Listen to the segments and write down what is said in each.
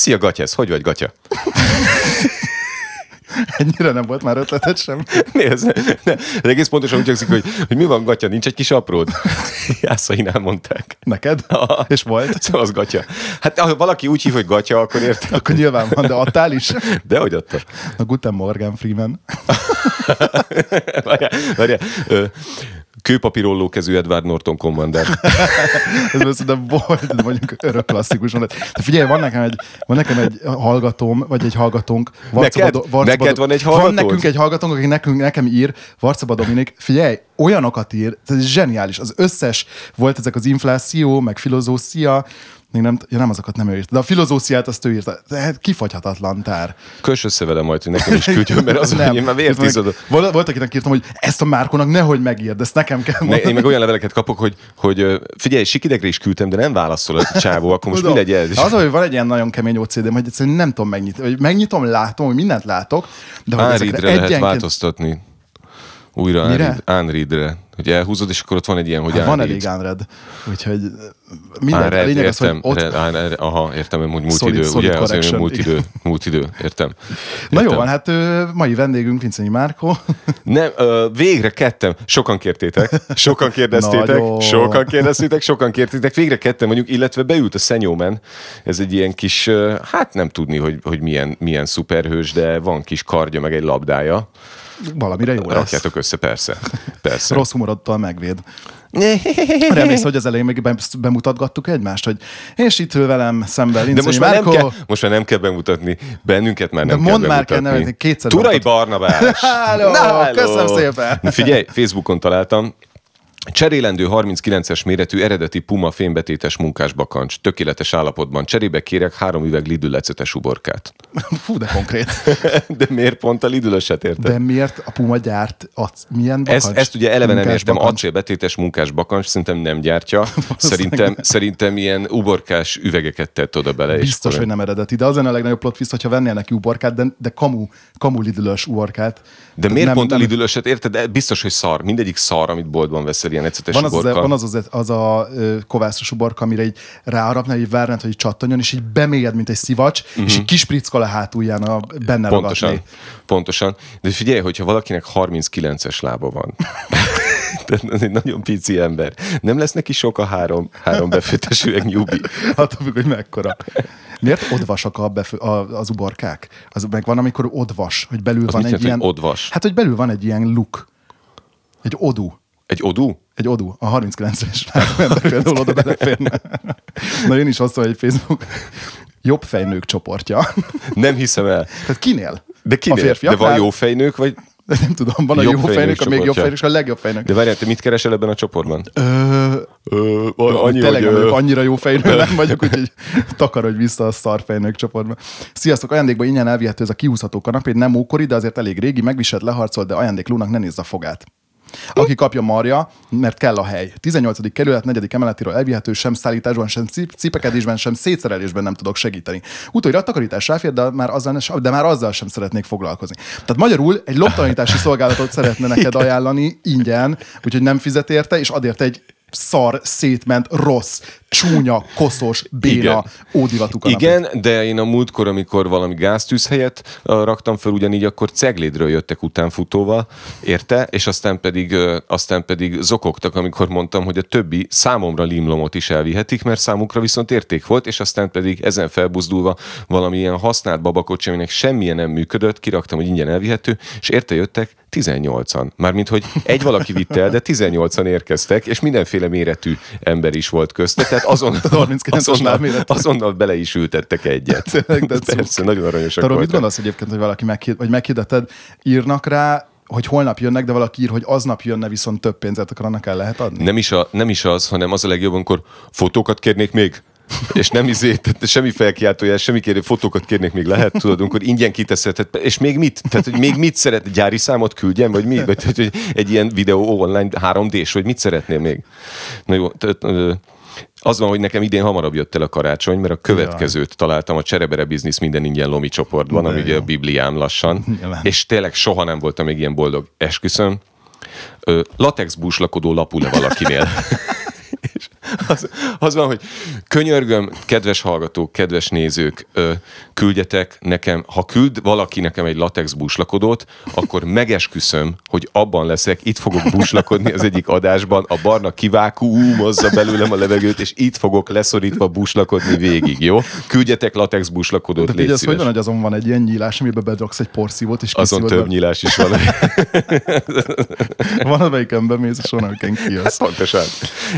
Szia, Gatyesz, hogy vagy, Gatya? Ennyire nem volt már ötleted sem. Nézd, ne, de egész pontosan úgy hangzik, hogy, hogy mi van, Gatya, nincs egy kis apród? Jászainál mondták. Neked? Aha. És volt? Szóval az Gatya. Hát ha valaki úgy hív, hogy Gatya, akkor értem. Akkor nyilván van, de adtál is? De hogy adta? Na, Guten Morgan Freeman. Várjál, várjál. Kőpapírolló kezű Edward Norton Commander. Ez de volt, mondjuk örök klasszikus. De figyelj, van nekem egy, van nekem egy hallgatóm, vagy egy hallgatónk. Neked? Neked van egy Van hallgatód? nekünk egy hallgatónk, aki nekünk, nekem ír, Varcaba Dominik, figyelj, olyanokat ír, ez zseniális. Az összes volt ezek az infláció, meg filozófia, még nem, ja nem azokat nem ő írta, de a filozófiát azt ő írta. De hát kifagyhatatlan tár. Kös össze vele majd, hogy nekem is küldjön, mert az, hogy én már vért izzadok. Volt, volt, akinek írtam, hogy ezt a Márkónak nehogy megírd, ezt nekem kell Ne, mondani. én meg olyan leveleket kapok, hogy, hogy figyelj, sikidegre is küldtem, de nem válaszol a csávó, akkor most mi legyen? Az, hogy van egy ilyen nagyon kemény OCD-m, hogy egyszerűen nem tudom megnyitni. Hogy megnyitom, látom, hogy mindent látok, de hogy ezekre lehet egyenként... változtatni. Újra Unreadre. Hogy elhúzod, és akkor ott van egy ilyen, hogy Hát van elég unread, úgyhogy minden, a Unread, lényeg az, hogy értem. ott... Red, Unread, aha, értem, hogy múlt Solid- idő, solid ugye? Azért, correction, múlt idő, múlt idő, értem. Na jó, Értem. van, hát ö, mai vendégünk Vincenyi Márkó. Nem, ö, végre kettem. Sokan kértétek, sokan kérdeztétek, sokan kérdeztétek, sokan kértétek. Végre kettem vagyunk, illetve beült a Szenyómen. Ez egy ilyen kis, ö, hát nem tudni, hogy, hogy milyen, milyen szuperhős, de van kis kardja, meg egy labdája. Valamire jó lesz. Rakjátok össze, persze. Persze. Rossz humorodtól megvéd. Remélsz, hogy az elején még be- bemutatgattuk egymást, hogy és itt ül velem szemben De Vincenyi most már, nem Márkó. kell, most már nem kell bemutatni, bennünket már De nem mondd kell már, kell bemutatni. nevezni, kétszer Turai Barnabás. Háló, köszönöm szépen. Figyelj, Facebookon találtam, Cserélendő 39-es méretű eredeti Puma fémbetétes munkásbakancs. Tökéletes állapotban. Cserébe kérek három üveg Lidl lecetes uborkát. Fú, de konkrét. De miért pont a Lidl-öset érted? De miért a Puma gyárt az, milyen Ezt, bakancs? ezt ugye eleve nem értem, acélbetétes munkás bakancs, szerintem nem gyártja. Szerintem, szerintem ilyen uborkás üvegeket tett oda bele. és Biztos, akkor- hogy nem eredeti, de az lenne a legnagyobb plot twist, hogyha vennél neki uborkát, de, de kamu, kamu lidülös uborkát. De miért nem, pont a nem- Lidl-öset, érted? De biztos, hogy szar. Mindegyik szar, amit boltban veszel, ilyen ecetes Van az, az, uborka. van az, az, az a kovászos uborka, amire így ráarapnál, így várnád, hogy csattanjon, és így bemélyed, mint egy szivacs, uh-huh. és így kisprickol a hátulján a benne Mhm. Pontosan, ragadni. pontosan. De figyelj, hogyha valakinek 39-es lába van, tehát egy nagyon pici ember, nem lesz neki sok a három, három befőttes üveg nyubi. Attól függ, hogy mekkora. Miért odvasak a befő, a, az uborkák? Az meg van, amikor odvas, hogy belül Az van egy jelent, ilyen... odvas? Hát, hogy belül van egy ilyen luk. Egy odú. Egy odú? Egy odú. A 39-es ember például oda beleférne. Na én is azt mondom, hogy Facebook jobb fejnők csoportja. Nem hiszem el. Tehát kinél? De A kinél? De férfiaknál? van jó fejnők, vagy... De nem tudom, van a Jobb jó fejnők fejnők, a még jobb és a legjobb fejnők. De várjál, te mit keresel ebben a csoportban? Ö, Ö, annyi, tényleg nem ö, annyira jó fejnő nem vagyok, úgyhogy takarodj vissza a szar fejnők csoportba. Sziasztok, ajándékban ingyen elvihető ez a kiúszható kanapé, nem ókori, de azért elég régi, megviselt, leharcolt, de ajándék lónak ne nézze a fogát. Aki kapja Marja, mert kell a hely. 18. kerület, 4. emeletiről elvihető, sem szállításban, sem cip- cipekedésben, sem szétszerelésben nem tudok segíteni. Utódra a takarítás ráfér, de már, azzal, de már azzal sem szeretnék foglalkozni. Tehát magyarul egy loptalanítási szolgálatot szeretne neked ajánlani ingyen, úgyhogy nem fizet érte, és ad érte egy szar, szétment, rossz, csúnya, koszos, béna, ódivatú kanapét. Igen, de én a múltkor, amikor valami gáztűz helyett uh, raktam fel ugyanígy, akkor ceglédről jöttek utánfutóval, érte? És aztán pedig, uh, aztán pedig zokogtak, amikor mondtam, hogy a többi számomra limlomot is elvihetik, mert számukra viszont érték volt, és aztán pedig ezen felbuzdulva valami ilyen használt babakocsi, aminek semmilyen nem működött, kiraktam, hogy ingyen elvihető, és érte jöttek 18-an. Mármint, hogy egy valaki vitte el, de 18-an érkeztek, és mindenféle méretű ember is volt közte, tehát azon, 39-es azonnal, lábméretű. azonnal bele is ültettek egyet. Tényleg, de. Persze, nagyon aranyosak arról mit gondolsz egyébként, hogy valaki meghird, vagy meghirdeted, írnak rá, hogy holnap jönnek, de valaki ír, hogy aznap jönne, viszont több pénzet, akkor annak el lehet adni? Nem is, a, nem is az, hanem az a legjobb, amikor fotókat kérnék még, és nem izé, tehát semmi felkiáltójás, semmi kérő, fotókat kérnék még lehet, tudod, amikor ingyen kiteszed, és még mit? Tehát, hogy még mit szeret, gyári számot küldjem, vagy mi? Vagy hogy egy ilyen videó online 3D-s, vagy mit szeretnél még? Na jó, tehát, az van, hogy nekem idén hamarabb jött el a karácsony, mert a következőt találtam a Cserebere Business minden ingyen lomi csoportban, De ami ugye a Bibliám lassan, Nyilván. és tényleg soha nem voltam még ilyen boldog, esküszöm. Latex búslakodó lapul-e valakinél? és, az, az van, hogy könyörgöm, kedves hallgatók, kedves nézők, ö, küldjetek nekem, ha küld valaki nekem egy latex búslakodót, akkor megesküszöm, hogy abban leszek, itt fogok búslakodni az egyik adásban, a barna kivákuumozza belőlem a levegőt, és itt fogok leszorítva búslakodni végig, jó? Küldjetek latex búslakodót, De légy az, hogy szíves. van, hogy azon van egy ilyen nyílás, amiben bedraksz egy porszívót, és Azon több nyílás is van. be- Van, amelyiken bemész, és van, amelyiken kijössz. Pontosan.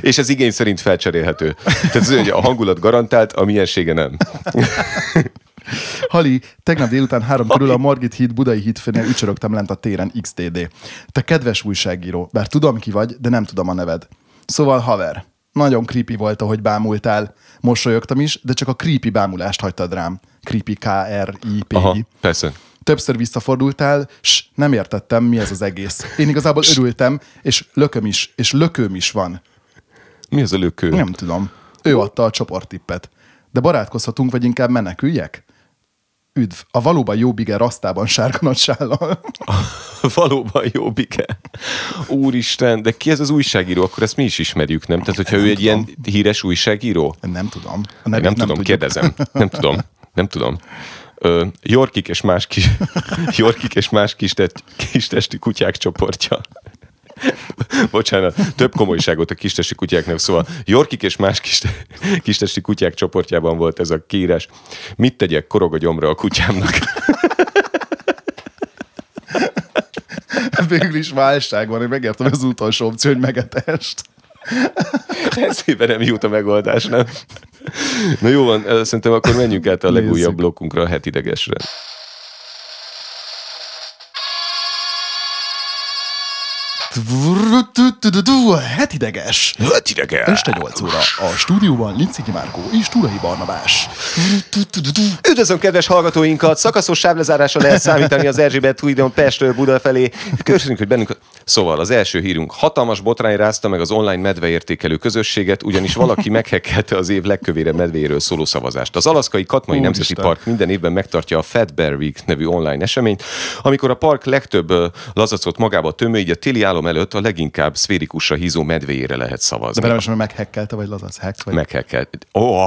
És ez igény szerint felcserélhető. Tehát az, hogy a hangulat garantált, a miensége nem. Hali, tegnap délután három körül a Margit híd Budai hídfőnél ücsörögtem lent a téren XTD. Te kedves újságíró, bár tudom ki vagy, de nem tudom a neved. Szóval haver, nagyon creepy volt, ahogy bámultál. Mosolyogtam is, de csak a creepy bámulást hagytad rám. Creepy K-R-I-P-I. Aha, persze. Többször visszafordultál, s nem értettem, mi ez az egész. Én igazából örültem, és lököm is, és lökőm is van. Mi az a lökő? Nem tudom. Ő adta a csoporttippet. De barátkozhatunk, vagy inkább meneküljek? Üdv. A valóban jó bige rasztában sárga nagysállal. Valóban jó bike. Úristen, de ki ez az újságíró? Akkor ezt mi is ismerjük, nem? Tehát, hogyha ő egy ilyen híres újságíró? Nem tudom. A Nem, nem tudom, tudjuk. kérdezem. Nem tudom. Nem tudom. Ö, Yorkik és más kis, Yorkik és más kis, test, kis testi kutyák csoportja. Bocsánat, több komolyságot a kistesti kutyáknak, szóval Yorkik és más kis, kistesti kutyák csoportjában volt ez a kiírás. Mit tegyek, korog a gyomra a kutyámnak? Végül is válság van, én megértem az utolsó opció, hogy megetest. Eszébe nem jut a megoldás, nem? Na jó van, szerintem akkor menjünk át a legújabb Nézzük. blokkunkra, a hetidegesre. Hetideges. Hetideges! Este 8 óra. A stúdióban Linciki Márkó és Turai Barnabás. Üdvözlöm kedves hallgatóinkat! Szakaszos sáblezárásra lehet számítani az Erzsébet újdon Pestről Buda felé. Köszönjük, hogy bennünk... Szóval az első hírunk. Hatalmas botrány rázta meg az online medveértékelő közösséget, ugyanis valaki meghekkelte az év legkövérebb medvéről szóló szavazást. Az alaszkai Katmai Úristen. Nemzeti Park minden évben megtartja a Fat Bear Week nevű online eseményt, amikor a park legtöbb lazacot magába tömő, így a téli álom előtt a leginkább szférikusra hízó medvéjére lehet De szavazni. velem most meghekkelte, vagy lazac hack, vagy... Meghekkelt. Ó, oh,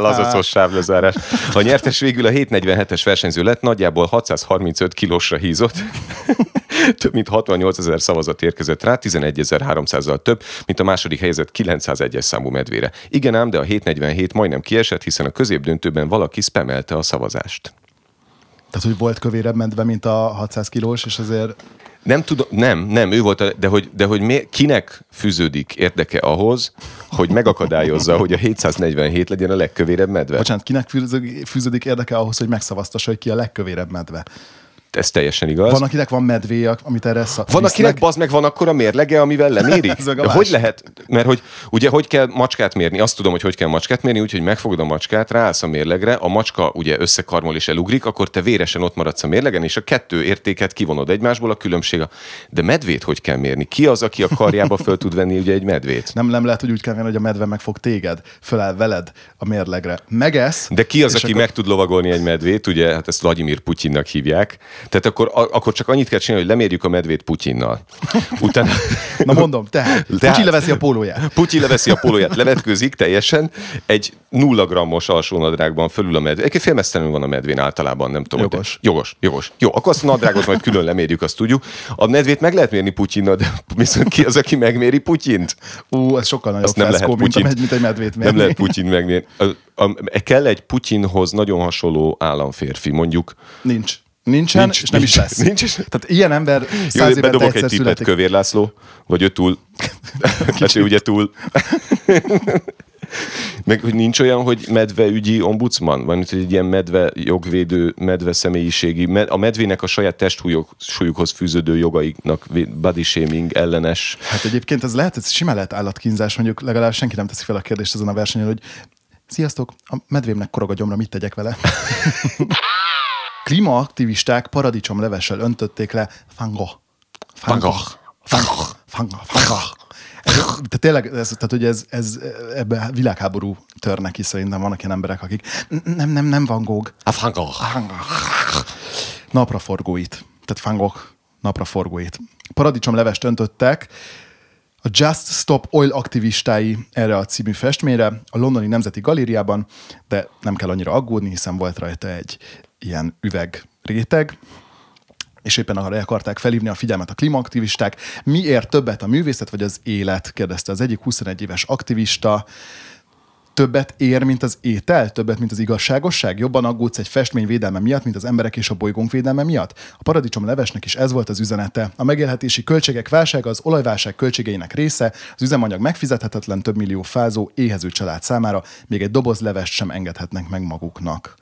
lazacos sávlezárás. A nyertes végül a 747-es versenyző lett, nagyjából 635 kilósra hízott. több mint 68 ezer szavazat érkezett rá, 11.300-zal több, mint a második helyezett 901-es számú medvére. Igen ám, de a 747 majdnem kiesett, hiszen a középdöntőben valaki spamelte a szavazást. Tehát, hogy volt kövérebb medve, mint a 600 kilós, és azért Nem tudom, nem, nem, ő volt, a, de hogy, de hogy mi, kinek fűződik érdeke ahhoz, hogy megakadályozza, hogy a 747 legyen a legkövérebb medve. Bocsánat, kinek fűződik, fűződik érdeke ahhoz, hogy megszavaztassa, hogy ki a legkövérebb medve? Ez teljesen igaz. Van, akinek van medvéje, amit erre szav... Van, akinek bazd meg van akkor a mérlege, amivel leméri? Hogy lehet? Mert hogy ugye hogy kell macskát mérni? Azt tudom, hogy hogy kell macskát mérni, úgyhogy megfogod a macskát, ráállsz a mérlegre, a macska ugye összekarmol és elugrik, akkor te véresen ott maradsz a mérlegen, és a kettő értéket kivonod egymásból, a különbség a... De medvét hogy kell mérni? Ki az, aki a karjába föl tud venni ugye egy medvét? Nem, nem lehet, hogy úgy kell venni, hogy a medve meg fog téged, föláll veled a mérlegre. Megesz. De ki az, aki akkor- meg tud lovagolni egy medvét, ugye, hát ezt Vladimir Putyinnak hívják. Tehát akkor, a, akkor csak annyit kell csinálni, hogy lemérjük a medvét Putyinnal. Utána... Na mondom, tehát, Tehát- tehát... leveszi a pólóját. Putyi leveszi a pólóját, levetkőzik teljesen, egy nulla grammos alsónadrágban fölül a medve. Egyébként félmeztelenül van a medvén általában, nem tudom. Jogos. De... Jogos, jogos. Jó, akkor azt a nadrágot majd külön lemérjük, azt tudjuk. A medvét meg lehet mérni Putyinnal, de viszont ki az, aki megméri Putyint? Ú, ez sokkal nagyobb Azt nem lehet mint, Putyint. a, mint egy medvét mérni. Nem lehet Putyin megmérni. A, a, kell egy Putyinhoz nagyon hasonló államférfi, mondjuk. Nincs. Nincsen, Nincs, és nem nincs, is lesz. nincs is. Tehát ilyen ember Jó, bedobok egy tippet születik. Kövér László, vagy ő túl. Mert ő ugye túl. Meg hogy nincs olyan, hogy medveügyi ombudsman? Van itt egy ilyen medve jogvédő, medve személyiségi, med- a medvének a saját testsúlyukhoz fűződő jogaiknak body shaming ellenes. Hát egyébként ez lehet, ez simán lehet állatkínzás, mondjuk legalább senki nem teszi fel a kérdést ezen a versenyen, hogy sziasztok, a medvémnek korog a gyomra, mit tegyek vele? Klímaaktivisták paradicsomlevessel öntötték le Van Gogh. Van Gogh. Van Gogh. Van Gogh. Van Gogh. Ez, de tényleg, ez, tehát, hogy ez, ez ebbe világháború tör neki, szerintem vannak ilyen emberek, akik nem, nem, nem Van Gogh. A Van Gogh. Van Gogh. Napraforgóit. Tehát Van Gogh napraforgóit. Paradicsomlevest öntöttek a Just Stop Oil aktivistái erre a című festményre a londoni Nemzeti Galériában, de nem kell annyira aggódni, hiszen volt rajta egy ilyen üveg réteg, és éppen arra akarták felhívni a figyelmet a klímaaktivisták. Miért többet a művészet vagy az élet? kérdezte az egyik 21 éves aktivista többet ér, mint az étel, többet, mint az igazságosság? Jobban aggódsz egy festmény védelme miatt, mint az emberek és a bolygónk védelme miatt? A paradicsom levesnek is ez volt az üzenete. A megélhetési költségek válsága az olajválság költségeinek része, az üzemanyag megfizethetetlen több millió fázó, éhező család számára, még egy doboz levest sem engedhetnek meg maguknak.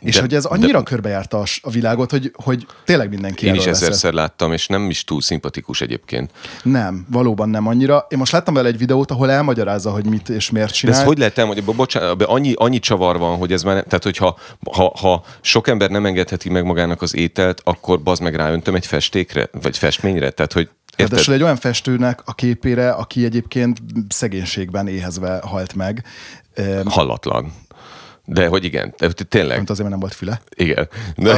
És De- hogy ez annyira de- körbejárta a, világot, hogy, hogy tényleg mindenki Én is ezerszer láttam, és nem is túl szimpatikus egyébként. Nem, valóban nem annyira. Én most láttam vele egy videót, ahol elmagyarázza, hogy mit és miért De csinál. ez hogy lehet elmondani, bo- bocsánat, abban annyi, annyi csavar van, hogy ez már, ne- tehát hogyha ha, ha sok ember nem engedheti meg magának az ételt, akkor bazd meg ráöntöm egy festékre, vagy festményre, tehát hogy érted? Ráadásul egy olyan festőnek a képére, aki egyébként szegénységben éhezve halt meg, Hallatlan. De hogy igen, de tényleg, mint azért, mert nem volt füle. igen. De...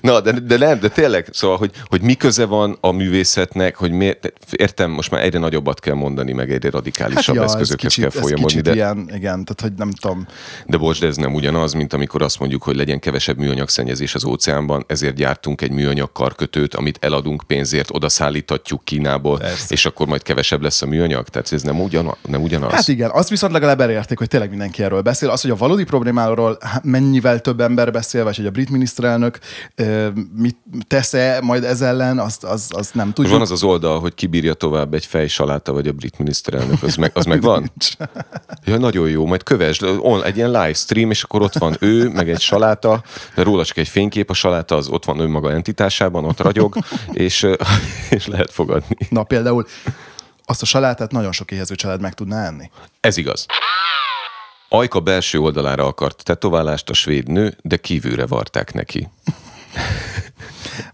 Na, de, de nem, de tényleg, szóval, hogy, hogy mi köze van a művészetnek, hogy miért, értem, most már egyre nagyobbat kell mondani, meg egyre radikálisabb Hát ez eszközökhez kicsit, kell folyamodni, de, ilyen, igen, tehát hogy nem tudom. De bocs, de ez nem ugyanaz, mint amikor azt mondjuk, hogy legyen kevesebb műanyagszennyezés az óceánban, ezért gyártunk egy műanyag karkötőt, amit eladunk pénzért, oda szállítatjuk Kínából, Persze. és akkor majd kevesebb lesz a műanyag. Tehát ez nem, ugyan, nem ugyanaz. Hát igen, azt viszont legalább elérték, hogy tényleg mindenki erről beszél. Az, hogy a valódi problémáról mennyivel több ember beszél, vagy hogy a brit miniszterelnök mit tesz-e majd ez ellen, azt, az, az nem tudjuk. van az az oldal, hogy kibírja tovább egy fejsaláta vagy a brit miniszterelnök, az meg, az meg van? Ja, nagyon jó, majd kövesd, on, egy ilyen live stream, és akkor ott van ő, meg egy saláta, de róla csak egy fénykép, a saláta az ott van önmaga entitásában, ott ragyog, és, és lehet fogadni. Na például azt a salátát nagyon sok éhező család meg tudná enni. Ez igaz. Ajka belső oldalára akart tetoválást a svéd nő, de kívülre varták neki.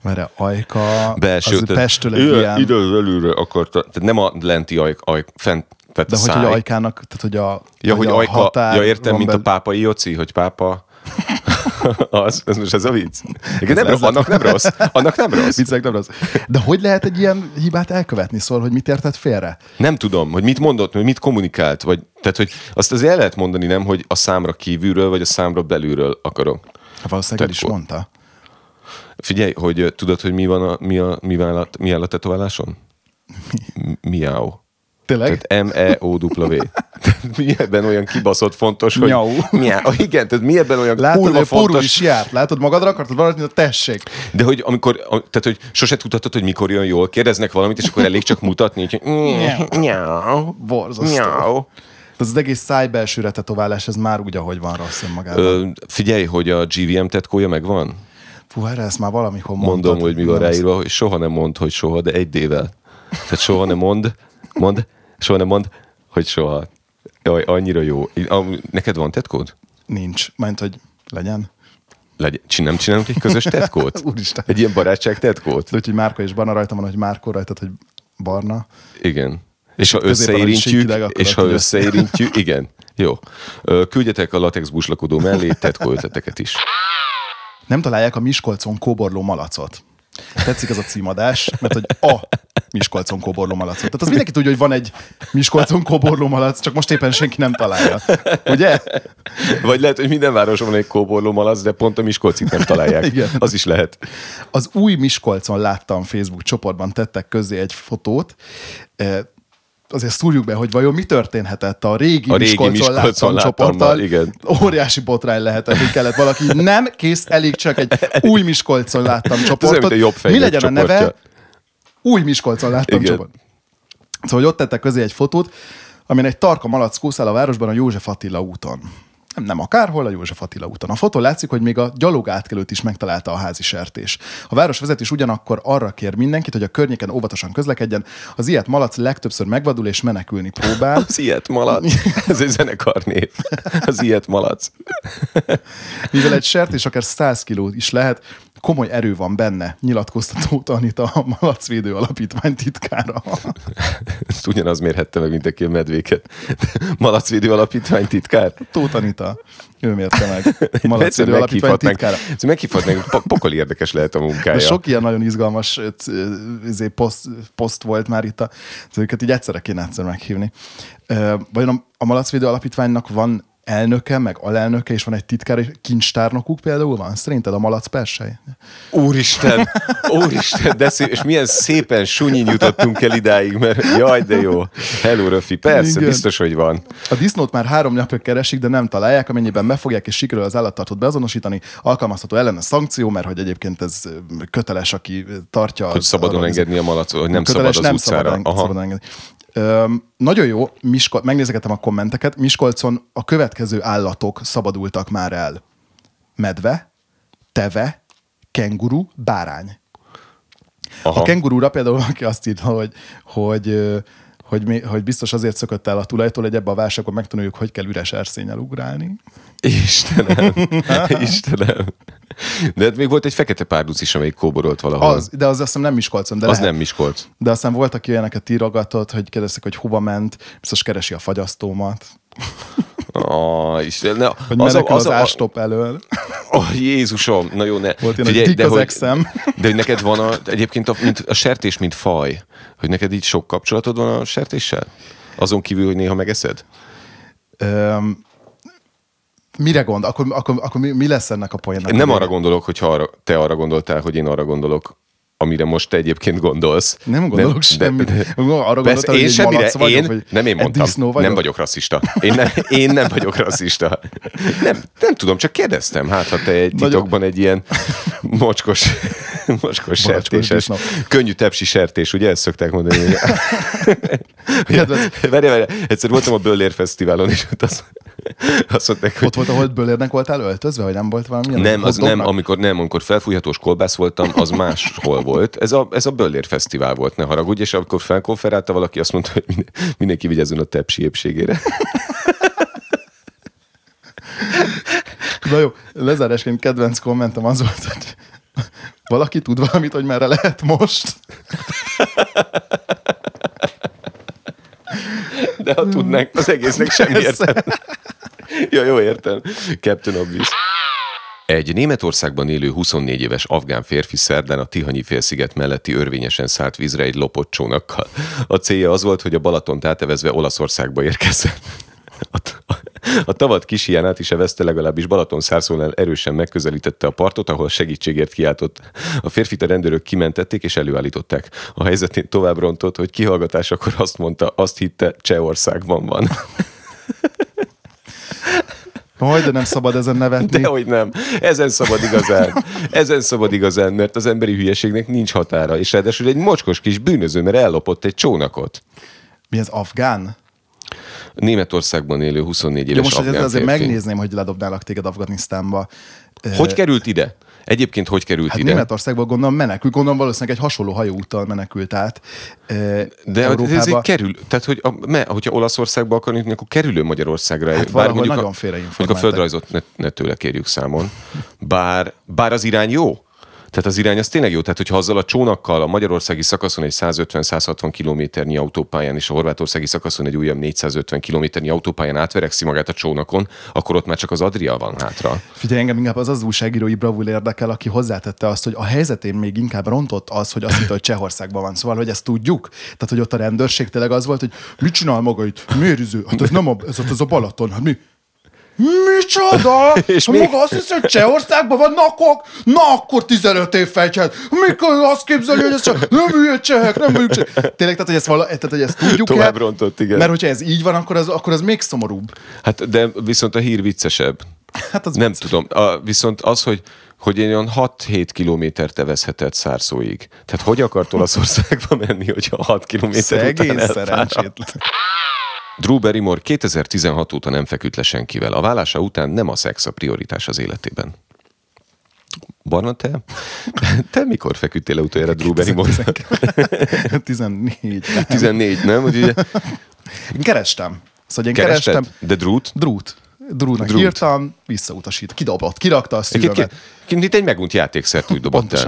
Mert a ajka, Belső, az Pestől egy ide, ilyen, ide előre akarta, tehát nem a lenti ajk, ajk fent, tehát de a hogy, száj. hogy ajkának, tehát hogy a, Ja, hogy a ajka, határ ja értem, mint a benne. pápai Joci, hogy pápa... az, ez most ez a vicc. Igen, nem rossz, annak nem rossz. Annak nem rossz. Viccek nem rossz. De hogy lehet egy ilyen hibát elkövetni? Szóval, hogy mit érted félre? Nem tudom, hogy mit mondott, hogy mit kommunikált, vagy, tehát, hogy azt azért el lehet mondani, nem, hogy a számra kívülről, vagy a számra belülről akarok. Hát valószínűleg el is mondta. Figyelj, hogy tudod, hogy mi van a, mi, a, mi, áll a, mi áll a tetováláson? M- Miau. Tényleg? Tehát M-E-O-W. Tehát mi ebben olyan kibaszott fontos, hogy... Miau. Miau. Igen, tehát mi ebben olyan Látod, kurva a fontos, is járt. Látod, magadra akartad valamit, na tessék. De hogy amikor, a- tehát hogy sose tudhatod, hogy mikor jön jól, kérdeznek valamit, és akkor elég csak mutatni, hogy nyau, Borzasztó. nyau. Ez az egész szájbelsőre tetoválás, ez már úgy, ahogy van rossz önmagában. Ö, Figyelj, hogy a GVM tetkója megvan? Fú, erre ezt már valamikor mondtad. Mondom, hogy mi van ráírva, hogy soha nem mond, hogy soha, de egy D-vel. Tehát soha nem mond, mond, soha nem mond, hogy soha. Jaj, annyira jó. Neked van tetkód? Nincs. Mert hogy legyen. Csin- nem csinálunk egy közös tetkót? Úristen. Egy ilyen barátság tetkót? De úgyhogy Márka és Barna rajta van, hogy Márko rajtad, hogy Barna. Igen. És ha van egy összeérintjük, és ha összeérintjük, igen. Jó. Küldjetek a latex buslakodó mellé tetkó ötleteket is. Nem találják a Miskolcon kóborló malacot. Tetszik ez a címadás, mert hogy a Miskolcon kóborló malacot. Tehát az mindenki tudja, hogy van egy Miskolcon kóborló malac, csak most éppen senki nem találja. Ugye? Vagy lehet, hogy minden városban van egy kóborló malac, de pont a Miskolcit nem találják. Igen. Az is lehet. Az új Miskolcon láttam Facebook csoportban, tettek közzé egy fotót. Eh, Azért szúrjuk be, hogy vajon mi történhetett a régi, A régi Miskolcon, Miskolcon láttam csoporttal. igen. Óriási botrány lehetett, hogy kellett valaki. Nem, kész, elég csak egy új Miskolcon láttam csoportot. Mi legyen a neve? Új Miskolcon láttam Igen. csoport. Szóval hogy ott tettek közé egy fotót, amin egy tarka malac kúszál a városban a József Attila úton. Nem, nem akárhol, a József Attila úton. A fotón látszik, hogy még a gyalog átkelőt is megtalálta a házi sertés. A városvezetés ugyanakkor arra kér mindenkit, hogy a környéken óvatosan közlekedjen. Az ilyet malac legtöbbször megvadul és menekülni próbál. Az ilyet malac. Ez egy zenekarnév. Az ilyet malac. Mivel egy sertés akár 100 kiló is lehet, komoly erő van benne, nyilatkozta Tóth Anita, a Malacvédő Alapítvány titkára. Ezt ugyanaz mérhette meg, mint aki a medvéket. Malacvédő Alapítvány titkár. Tóth Anita, ő mérte meg. Malacvédő Alapítvány titkára. Ezt Meghívhatnánk, po- pokol érdekes lehet a munkája. De sok ilyen nagyon izgalmas izé, poszt, poszt volt már itt, a, őket így egyszerre kéne egyszer meghívni. Vajon a, a Malacvédő Alapítványnak van elnöke, meg alelnöke, és van egy titkár, és kincstárnokuk például van? Szerinted a Malac Persely? Úristen, úristen, de szép, és milyen szépen sunyin jutottunk el idáig, mert jaj, de jó. Hello, Röfi, persze, Igen. biztos, hogy van. A disznót már három napja keresik, de nem találják, amennyiben megfogják és sikerül az állattartót beazonosítani, alkalmazható ellen a szankció, mert hogy egyébként ez köteles, aki tartja. Hogy az- szabadon arra- engedni a malacot, hogy nem köteles, szabad az nem utcára. Szabad, en- szabad engedni. Öm, nagyon jó, Miskol, megnézegetem a kommenteket, Miskolcon a következő állatok szabadultak már el. Medve, teve, kenguru, bárány. Aha. A kengurúra például aki azt írta, hogy, hogy, hogy, mi, hogy biztos azért szökött el a tulajtól, hogy ebbe a válságban megtanuljuk, hogy kell üres erszényel ugrálni. Istenem, Istenem. De hát még volt egy fekete párduc is, amelyik kóborolt valahol. Az, de az azt hiszem nem Miskolcon, de az lehet. nem Miskolc. De aztán volt, aki ilyeneket írogatott, hogy kérdeztek, hogy hova ment, biztos keresi a fagyasztómat, Oh, Isten, ne, hogy menekül az, az, ástop elől. Oh, Jézusom, na jó, ne. Volt ilyen, hogy dik az exem. de hogy neked van a, egyébként a, mint a sertés, mint faj, hogy neked így sok kapcsolatod van a sertéssel? Azon kívül, hogy néha megeszed? Öm, mire gond? Akkor, akkor, akkor mi, mi lesz ennek a poénnak? Nem a arra gondolok, hogy arra, te arra gondoltál, hogy én arra gondolok, amire most egyébként gondolsz. Nem gondolok semmit. Arra gondoltad, Persze, hogy én egy semmire, vagyok, én, vagy nem én mondtam, vagyok? nem vagyok rasszista. Én, ne, én nem vagyok rasszista. Nem, nem tudom, csak kérdeztem, hát ha te egy titokban egy ilyen mocskos, mocskos sertéses, könnyű tepsi sertés, ugye ezt szokták mondani. Hogy... Várj, várj, egyszer voltam a Böllér Fesztiválon, és ott azt, azt mondták, hogy Ott volt, ahol bőlérnek voltál öltözve, vagy nem volt valami? nem, az nem, amikor nem, amikor felfújhatós kolbász voltam, az máshol volt. Ez a, ez a Böllér Fesztivál volt, ne haragudj, és amikor felkonferálta valaki, azt mondta, hogy minden- mindenki vigyázzon a tepsi épségére. Na jó, lezárásként kedvenc kommentem az volt, hogy valaki tud valamit, hogy merre lehet most. De ha tudnánk, az egésznek semmi értelme. Ja, jó, értem. Captain Obvious. Egy Németországban élő 24 éves afgán férfi szerdán a Tihanyi félsziget melletti örvényesen szállt vízre egy lopott csónakkal. A célja az volt, hogy a Balatont átevezve Olaszországba érkezzen. A, a tavat kis hiánát is evezte, legalábbis Balaton szárszónál erősen megközelítette a partot, ahol segítségért kiáltott. A férfit a rendőrök kimentették és előállították. A helyzetén tovább rontott, hogy kihallgatásakor azt mondta, azt hitte, Csehországban van. Hogy, de nem szabad ezen nevetni. De hogy nem. Ezen szabad igazán. Ezen szabad igazán, mert az emberi hülyeségnek nincs határa. És ráadásul egy mocskos kis bűnöző, mert ellopott egy csónakot. Mi az afgán? Németországban élő 24 éves Jó, most afgán azért, azért férfi. megnézném, hogy ledobnálak téged Afganisztánba. Hogy került ide? Egyébként hogy került Hát ide? Németországból gondolom menekült, gondolom valószínűleg egy hasonló hajóúttal menekült át. e, De Európába. ez egy kerül, tehát hogy a, me, hogyha Olaszországba akarunk, akkor kerülő Magyarországra. Hát valahol nagyon félreinformáltak. mondjuk a földrajzot ne, ne tőle kérjük számon. Bár, bár az irány jó. Tehát az irány az tényleg jó. Tehát, hogyha azzal a csónakkal a magyarországi szakaszon egy 150-160 kilométernyi autópályán és a horvátországi szakaszon egy újabb 450 kilométernyi autópályán átverekszi magát a csónakon, akkor ott már csak az Adria van hátra. Figyelj, engem inkább az az újságírói bravúr érdekel, aki hozzátette azt, hogy a helyzetén még inkább rontott az, hogy azt hitte, hogy Csehországban van. Szóval, hogy ezt tudjuk. Tehát, hogy ott a rendőrség tényleg az volt, hogy mit csinál maga itt? Miért? Hát ez nem a, ez az a Balaton. Hát mi? Micsoda? És még- maga azt hiszi, hogy Csehországban van, na akkor, na akkor 15 év felcselt. Mikor azt képzeli, hogy ez csak nem hülye csehek, nem hülye csehek. Tényleg, tehát, hogy ezt, vala, tehát, hogy ezt tudjuk Tovább rontott, igen. Mert hogyha ez így van, akkor az, akkor az még szomorúbb. Hát de viszont a hír viccesebb. Hát az Nem vicces. tudom. A, viszont az, hogy hogy egy olyan 6-7 kilométert tevezhetett szárszóig. Tehát hogy akart Olaszországba menni, hogyha 6 kilométer után Szegény elfáradt? szerencsétlen. Drew Barrymore 2016 óta nem feküdt le senkivel. A vállása után nem a szex a prioritás az életében. Barna, te? Te mikor feküdtél le utoljára Drew Barrymore? 14. 14, nem? Ugye Én kerestem. Szóval én kerested? kerestem. De Drew-t? Drút. Drúnak Drút. írtam, visszautasít, kidobott, kirakta a ki- Mint egy megunt játékszert úgy dobott el.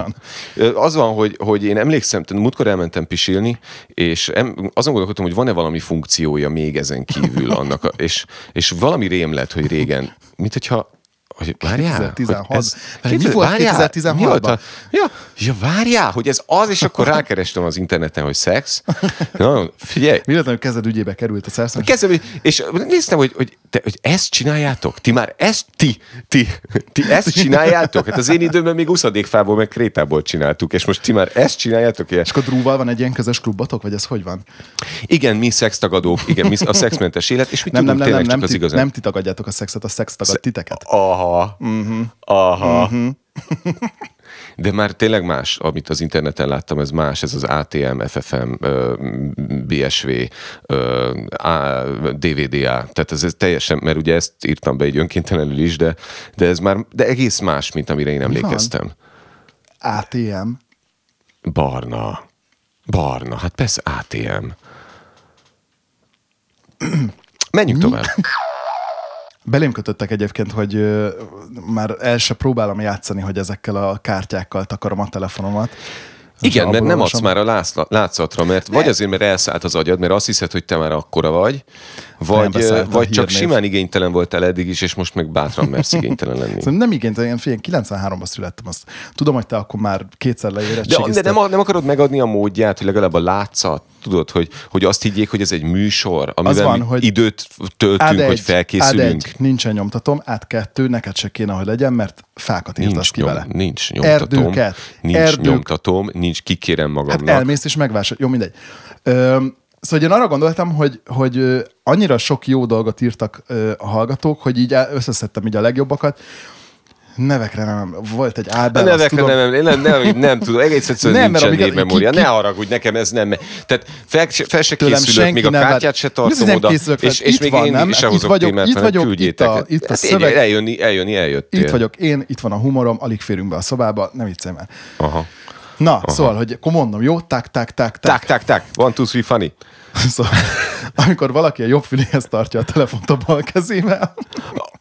Pontosan. Az van, hogy, hogy én emlékszem, múltkor elmentem pisilni, és em, azon gondolkodtam, hogy van-e valami funkciója még ezen kívül annak, a, és, és valami rém lett, hogy régen, mint hogyha hogy várjál, 2016. hogy ez, Mi volt várjál, 2016-ban? mi volt a- Ja, ja, várjál, hogy ez az, és akkor rákerestem az interneten, hogy szex. Na, figyelj, Véletlenül kezed ügyébe került a szerszem. Kezdem, és néztem, hogy, hogy, te, hogy ezt csináljátok? Ti már ezt, ti, ti, ti ezt csináljátok? Hát az én időmben még uszadékfából, meg krétából csináltuk, és most ti már ezt csináljátok? És akkor Drúval van egy ilyen közös klubotok, vagy ez hogy van? Igen, mi szextagadók, igen, mi a szexmentes élet, és mi Nem, nem, tudunk nem, nem, tényleg nem, csak az igazán. nem ti tagadjátok a szexet, a szex tagad titeket. Aha, Mhm. aha. De már tényleg más, amit az interneten láttam, ez más, ez az ATM, FFM, BSV, DVDA, tehát ez, ez teljesen, mert ugye ezt írtam be egy önkéntelenül is, de, de ez már de egész más, mint amire én emlékeztem. ATM. Barna. Barna, hát persze ATM. Menjünk tovább. Belém kötöttek egyébként, hogy már el se próbálom játszani, hogy ezekkel a kártyákkal takarom a telefonomat. Igen, mert nem adsz már a látsz- látszatra, mert vagy azért, mert elszállt az agyad, mert azt hiszed, hogy te már akkora vagy, vagy, beszállt vagy csak hírnév. simán igénytelen voltál eddig is, és most meg bátran mersz igénytelen lenni. Szerintem nem igényt, én figyelj, 93-ban születtem, azt tudom, hogy te akkor már kétszer De, leérettségizted. de nem, nem akarod megadni a módját, hogy legalább a látszat, tudod, hogy, hogy azt higgyék, hogy ez egy műsor, amivel van, mi hogy időt töltünk, hogy felkészülünk. Ád egy, nincsen nyomtatom, át kettő, neked se kéne, hogy legyen, mert fákat írtasz Nincs, ki nyom, vele. nincs nyomtatom, Erdőket, nincs erdők. nyomtatom, nincs kikérem Hát magamnak. elmész és megvásárolod. Jó, mindegy. Ö, szóval én arra gondoltam, hogy, hogy annyira sok jó dolgot írtak a hallgatók, hogy így összeszedtem így a legjobbakat. Nevekre nem, volt egy A Ábel, azt nevekre tudom, nem, nem, nem, nem, tudom, egész egyszerűen Nem, nincsen névmemória. Ne haragudj, nekem ez nem. Tehát fel, fel se készülök, még a kártyát se tartom oda, és, és még van, én nem? se Itt hozok vagyok- témát, itt vagyok, itt a- itt a Hát szöveg- Eljönni, eljönni, eljöttél. Itt vagyok én, itt van a humorom, alig férünk be a szobába, nem viccelj már. Aha. Na, Aha. szóval, hogy akkor mondom, jó? Tak, tak, tak, tak. Tak, tak, tak. One, two, three, funny. Szóval, amikor valaki a jobb füléhez tartja a telefont a bal kezével,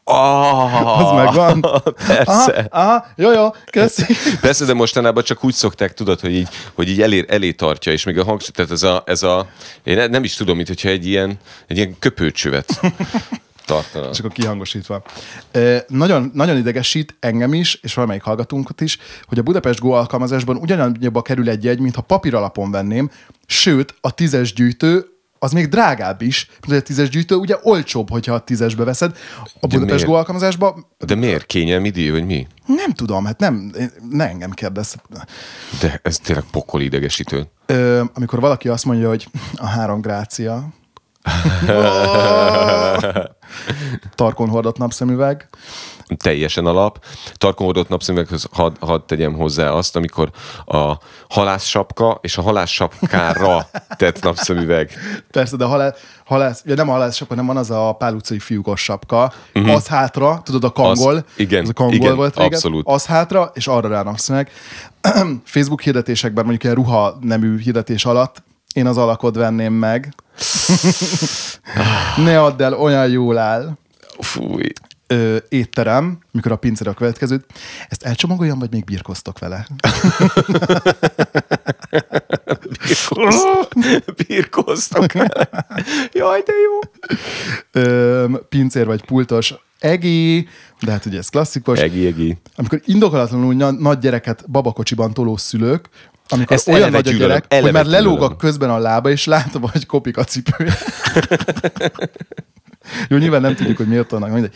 Oh, az megvan. Persze. Aha, aha, jó, jó, köszi. Persze, de mostanában csak úgy szokták, tudod, hogy így, hogy így elé, elé tartja, és még a hangsúly, tehát ez a, ez a én ne- nem is tudom, mint hogyha egy ilyen, egy ilyen köpőcsövet tartana. Csak a kihangosítva. Ö, nagyon, nagyon idegesít engem is, és valamelyik hallgatónkat is, hogy a Budapest Go alkalmazásban ugyanannyiba kerül egy jegy, mintha papíralapon venném, sőt, a tízes gyűjtő az még drágább is, mert a tízes gyűjtő ugye olcsóbb, hogyha a tízesbe veszed. A Budapest? Go alkalmazásban De miért? Kényelmi díj, vagy mi? nem tudom, hát nem, ne engem kérdez. De ez tényleg pokol idegesítő. Ö, amikor valaki azt mondja, hogy a három grácia, tarkon hordott napszemüveg, Teljesen alap. Tarkonhordott napszemüveghez hadd had tegyem hozzá azt, amikor a halászsapka és a halászsapkára tett napszemüveg. Persze, de a halál, halász, ja nem a halász sapka, nem van az a pál utcai fiúkos sapka. Uh-huh. Az hátra, tudod, a kangol. Az- igen, az a kangol igen, volt régen. abszolút. Az hátra, és arra rá napszemeg. Facebook hirdetésekben, mondjuk ilyen ruha nemű hirdetés alatt, én az alakod venném meg. ne add el, olyan jól áll. Fúj. Ö, étterem, mikor a pincére a következőt. Ezt elcsomagoljam, vagy még birkoztok vele? Birkoztok vele. Jaj, de jó. Ö, pincér vagy pultos egi, de hát ugye ez klasszikus. Egi, egi. amikor indokolatlanul nagy gyereket babakocsiban toló szülők, amikor Ezt olyan nagy a gyerek, hogy eleve már lelóg a gyűlölöm. közben a lába, és látom, hogy kopik a cipője. Jó, nyilván nem tudjuk, hogy miért vannak, mindegy.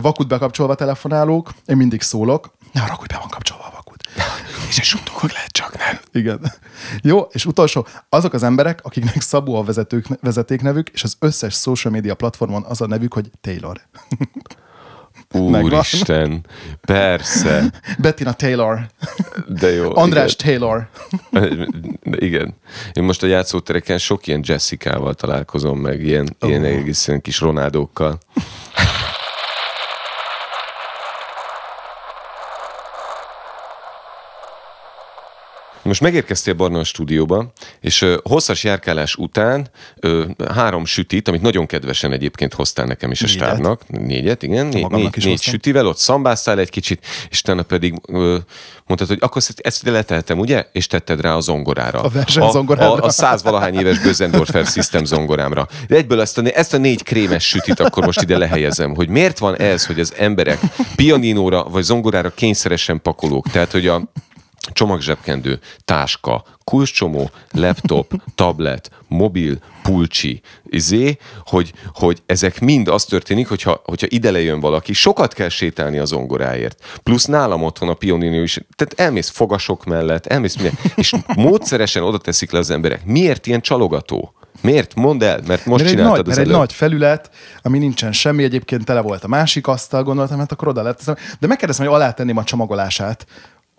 Vakut bekapcsolva telefonálók, én mindig szólok. Ne arra, hogy be van kapcsolva a vakut. És egy suttogok lehet csak, nem? Igen. Jó, és utolsó, azok az emberek, akiknek Szabó a vezetők, vezetéknevük, és az összes social media platformon az a nevük, hogy Taylor. Úristen, persze, Bettina Taylor. de jó. András Taylor. Igen. igen. Én most a játszótereken sok ilyen Jessica-val találkozom meg, ilyen, oh. ilyen egészen kis Ronaldókkal. Most megérkeztél Barna a stúdióba, és ö, hosszas járkálás után ö, három sütit, amit nagyon kedvesen egyébként hoztál nekem is a Négyet. stábnak, négyet, igen, négy, magamnak négy, négy hoztam. sütivel, ott szambáztál egy kicsit, és utána pedig ö, mondtad, hogy akkor ezt, ezt leteltem, ugye? És tetted rá a zongorára. A versenyzongorára. A, a, a százvalahány éves Bözendorfer System zongorámra. De egyből ezt a, né- ezt a négy krémes sütit akkor most ide lehelyezem, hogy miért van ez, hogy az emberek pianinóra vagy zongorára kényszeresen pakolók. Tehát, hogy a csomagzsebkendő, táska, kulcscsomó, laptop, tablet, mobil, pulcsi, izé, hogy, hogy ezek mind az történik, hogyha, hogyha ide lejön valaki, sokat kell sétálni az zongoráért. Plusz nálam otthon a pioninő is, tehát elmész fogasok mellett, elmész minden, és módszeresen oda teszik le az emberek. Miért ilyen csalogató? Miért? Mondd el, mert most Mert egy, csináltad nagy, az mert egy nagy felület, ami nincsen semmi, egyébként tele volt a másik asztal, gondoltam, hát akkor oda lett. De megkérdeztem, hogy alá tenném a csomagolását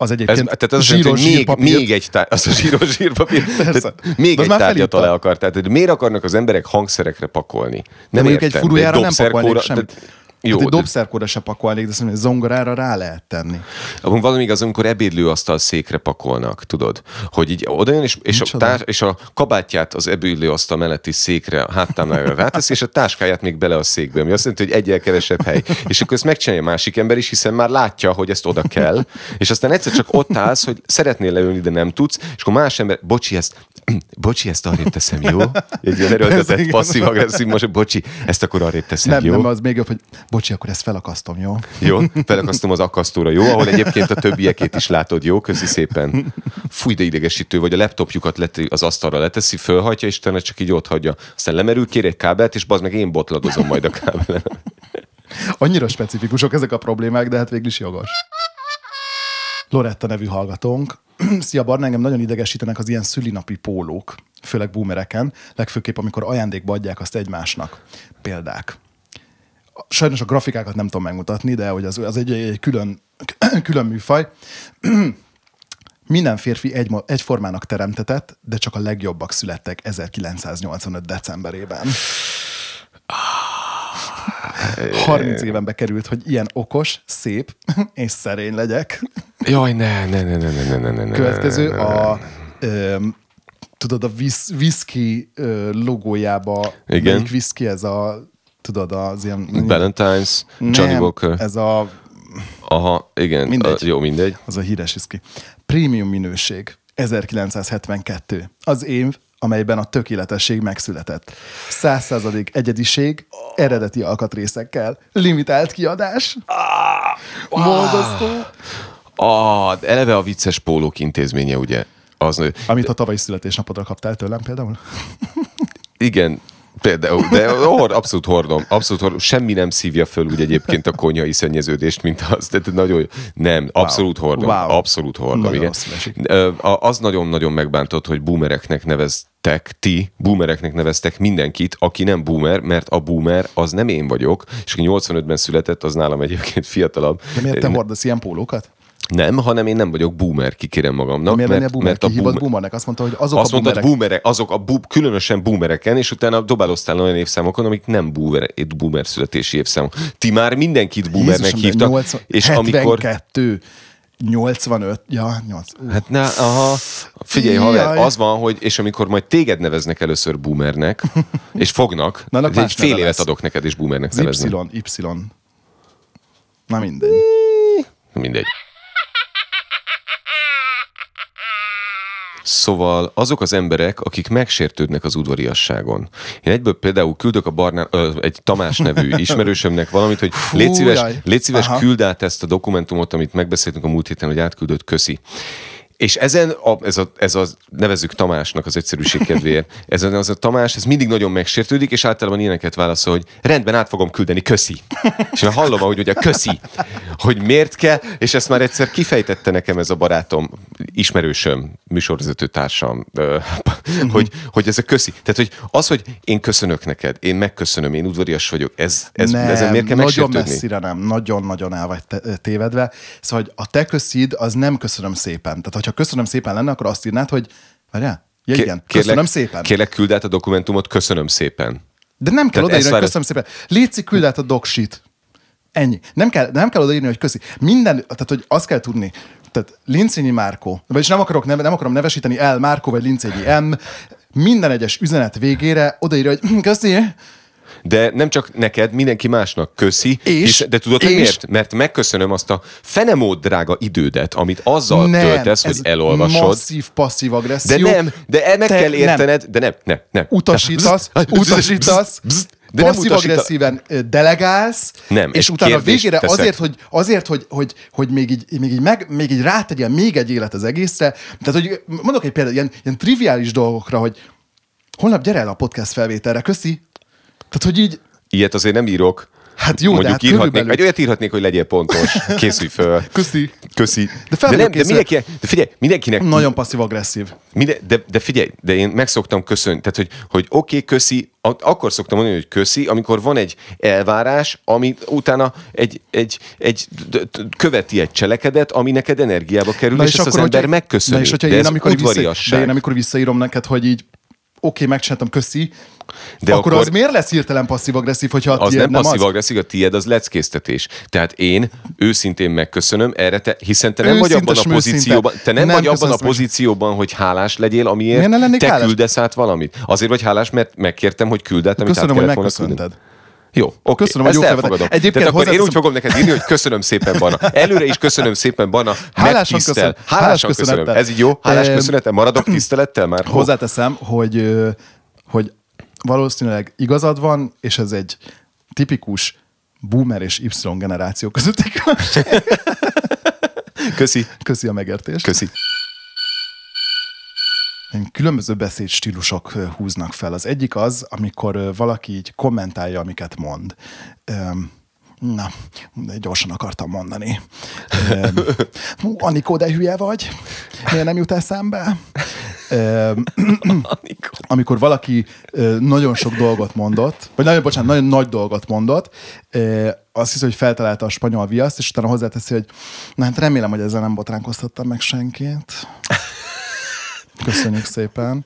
az egyébként ez, tehát az zsíros az, még, még egy tár, az a zsíros zírpapír, még egy tárgyat alá akar. Tehát miért akarnak az emberek hangszerekre pakolni? Nem De értem. egy furujára nem pakolnék semmit. Tehát, jó, hát egy dobszerkóra se pakolnék, de szerintem zongorára rá lehet tenni. Abban valami igaz, amikor ebédlőasztal székre pakolnak, tudod? Hogy így odajön, és, és, a, társ, és a kabátját az ebédlőasztal melletti székre, a háttámlára ráteszi, és a táskáját még bele a székbe, ami azt jelenti, hogy egyel kevesebb hely. És akkor ezt megcsinálja a másik ember is, hiszen már látja, hogy ezt oda kell, és aztán egyszer csak ott állsz, hogy szeretnél leülni, de nem tudsz, és akkor más ember, bocsi, ezt, bocsi, ezt arrébb teszem, jó? Egy ilyen erőltetett, passzív-agresszív, most, bocsi, ezt akkor arrébb teszem, Nem, jó? nem, az még jobb, hogy bocsi, akkor ezt felakasztom, jó? Jó, felakasztom az akasztóra, jó? Ahol egyébként a többiekét is látod, jó? Köszi szépen. Fúj, de idegesítő, vagy a laptopjukat leti, az asztalra leteszi, fölhagyja, és utána csak így ott hagyja. Aztán lemerül, kér egy kábelt, és bazd meg én botladozom majd a kábelen. Annyira specifikusok ezek a problémák, de hát végül is jogos. Loretta nevű hallgatónk. Szia Barna, engem nagyon idegesítenek az ilyen szülinapi pólók, főleg boomereken, legfőképp amikor ajándékba adják azt egymásnak. Példák. Sajnos a grafikákat nem tudom megmutatni, de hogy az, az egy, egy külön, külön műfaj. Minden férfi egy, egyformának teremtetett, de csak a legjobbak születtek 1985. decemberében. 30 évenbe került, hogy ilyen okos, szép és szerény legyek. Jaj, ne, ne, ne, ne, ne, ne, ne, ne. Következő a öm, tudod, a visz, ö, logójába Igen. melyik whisky ez a tudod, az ilyen... Valentine's, Johnny nem, Walker. Ez a, Aha, igen. Mindegy. A, jó, mindegy. az a híres whisky. Prémium minőség. 1972. Az év, amelyben a tökéletesség megszületett. 100% egyediség, eredeti alkatrészekkel. Limitált kiadás. Moldoztó. Ah, eleve a vicces pólók intézménye, ugye? Az, Amit a tavalyi születésnapodra kaptál tőlem például. Igen, például, de hord, abszolút hordom, abszolút hordom. Semmi nem szívja föl úgy egyébként a konyhai szennyeződést, mint az. Tehát nagyon, nem, abszolút hordom, Wow. abszolút hordom, Nagyon igen. Az nagyon-nagyon megbántott, hogy boomereknek neveztek, ti boomereknek neveztek mindenkit, aki nem boomer, mert a boomer az nem én vagyok, és aki 85-ben született, az nálam egyébként fiatalabb. De miért te hordasz ilyen pólókat? Nem, hanem én nem vagyok boomer, kikérem magamnak. Miért mert, boomer? mert a boomer, boomernek? Azt mondta, hogy azok azt a mondtad, boomerek. boomerek, azok a bu- különösen boomereken, és utána dobáloztál olyan évszámokon, amik nem boomer, boomer születési évszámok. Ti már mindenkit boomernek Jézusom, hívtak, 80, és amikor... 72, 85, ja, 8. Hát na, aha, figyelj Jaj. haver, az van, hogy és amikor majd téged neveznek először boomernek, és fognak, Na, egy fél évet adok neked, és boomernek Az nevezni. Y, Y. Na mindegy. Mindegy. Szóval azok az emberek, akik megsértődnek az udvariasságon. Én egyből például küldök a barnán, ö, egy Tamás nevű ismerősömnek valamit, hogy légy szíves, légy szíves küld át ezt a dokumentumot, amit megbeszéltünk a múlt héten, hogy átküldött, köszi. És ezen, a, ez, a, ez a, nevezzük Tamásnak az egyszerűség kedvéért, ezen az a Tamás, ez mindig nagyon megsértődik, és általában ilyeneket válaszol, hogy rendben át fogom küldeni, köszi. És már hallom, ahogy ugye köszi, hogy miért kell, és ezt már egyszer kifejtette nekem ez a barátom, ismerősöm, műsorvezető társam, hogy, hogy ez a köszi. Tehát, hogy az, hogy én köszönök neked, én megköszönöm, én udvarias vagyok, ez, ez, nem, ezen miért kell nagyon messzire nem, nagyon-nagyon el vagy tévedve. Szóval, hogy a te köszid, az nem köszönöm szépen. Tehát, hogyha köszönöm szépen lenne, akkor azt írnád, hogy várjál, ja, igen, köszönöm szépen. Kérlek, küld át a dokumentumot, köszönöm szépen. De nem kell odaírni, hogy köszönöm szépen. Léci, küld át a doksit. Ennyi. Nem kell, nem kell odaírni, hogy köszi. Minden, tehát hogy azt kell tudni, tehát Lincényi Márkó, vagyis nem, akarok, neve, nem akarom nevesíteni el Márkó vagy Lincényi M, minden egyes üzenet végére odaírja, hogy köszi, De nem csak neked, mindenki másnak köszi. És? hisz- de tudod, És? miért? Mert megköszönöm azt a fenemód drága idődet, amit azzal nem, töltesz, hogy elolvasod. masszív passzív De agresszió. nem, de el meg kell nem. értened, de nem, nem, nem. utasítasz, utasítasz, de nem utasítasz. passzív-agresszíven ö, delegálsz, Nem, és utána végére teszek. azért, hogy, azért hogy, hogy, hogy még, így, még, így meg, még így rátegyen még egy élet az egészre. Tehát, hogy mondok egy példát, ilyen, ilyen triviális dolgokra, hogy holnap gyere el a podcast felvételre, köszi. Tehát, hogy így, Ilyet azért nem írok. Hát jó, de Mondjuk hát írhatnék, körülbelül. egy olyat írhatnék, hogy legyél pontos. Készülj föl. köszi. Köszi. De de, fel nem, vagyok de, mindenki, de figyelj, mindenkinek Nagyon passzív-agresszív. Minden, de, de figyelj, de én meg szoktam köszönni, tehát hogy, hogy oké, okay, köszi, akkor szoktam mondani, hogy köszi, amikor van egy elvárás, ami utána egy, egy, egy követi egy cselekedet, ami neked energiába kerül, és, és ezt az ember megköszöni. Na és hogyha de én amikor, vissza, de én amikor visszaírom neked, hogy így oké, megcsináltam, köszi, De akkor, akkor- az miért lesz hirtelen passzív-agresszív, hogyha a az tiéd nem nem passzív agresszív, a tiéd az leckésztetés. Tehát én őszintén megköszönöm erre, te, hiszen te nem vagy abban a pozícióban, te nem, nem vagy abban a meg. pozícióban, hogy hálás legyél, amiért te hálás? küldesz át valamit. Azért vagy hálás, mert megkértem, hogy küld át, amit Köszönöm, át kellett volna küldeni. Jó, oké. Köszönöm, hogy jó elfogadom. Egyébként Tehát akkor én úgy fogom neked írni, hogy köszönöm szépen, Bana. Előre is köszönöm szépen, Bana. Hálásan köszönöm. Hálásan Hálás köszönöm. Ez így jó? Hálás Em, köszönettel? Maradok tisztelettel már? Hozzáteszem, hogy, hogy valószínűleg igazad van, és ez egy tipikus boomer és Y generáció közötti különbség. Köszi. Köszi a megértést. Köszi. Különböző beszédstílusok húznak fel. Az egyik az, amikor valaki így kommentálja, amiket mond. Na, gyorsan akartam mondani. Hú, Anikó, de hülye vagy? Miért nem jut eszembe? Amikor valaki nagyon sok dolgot mondott, vagy nagyon, bocsánat, nagyon nagy dolgot mondott, azt hiszi, hogy feltalálta a spanyol viaszt, és utána hozzáteszi, hogy na hát remélem, hogy ezzel nem botránkoztattam meg senkit. Köszönjük szépen.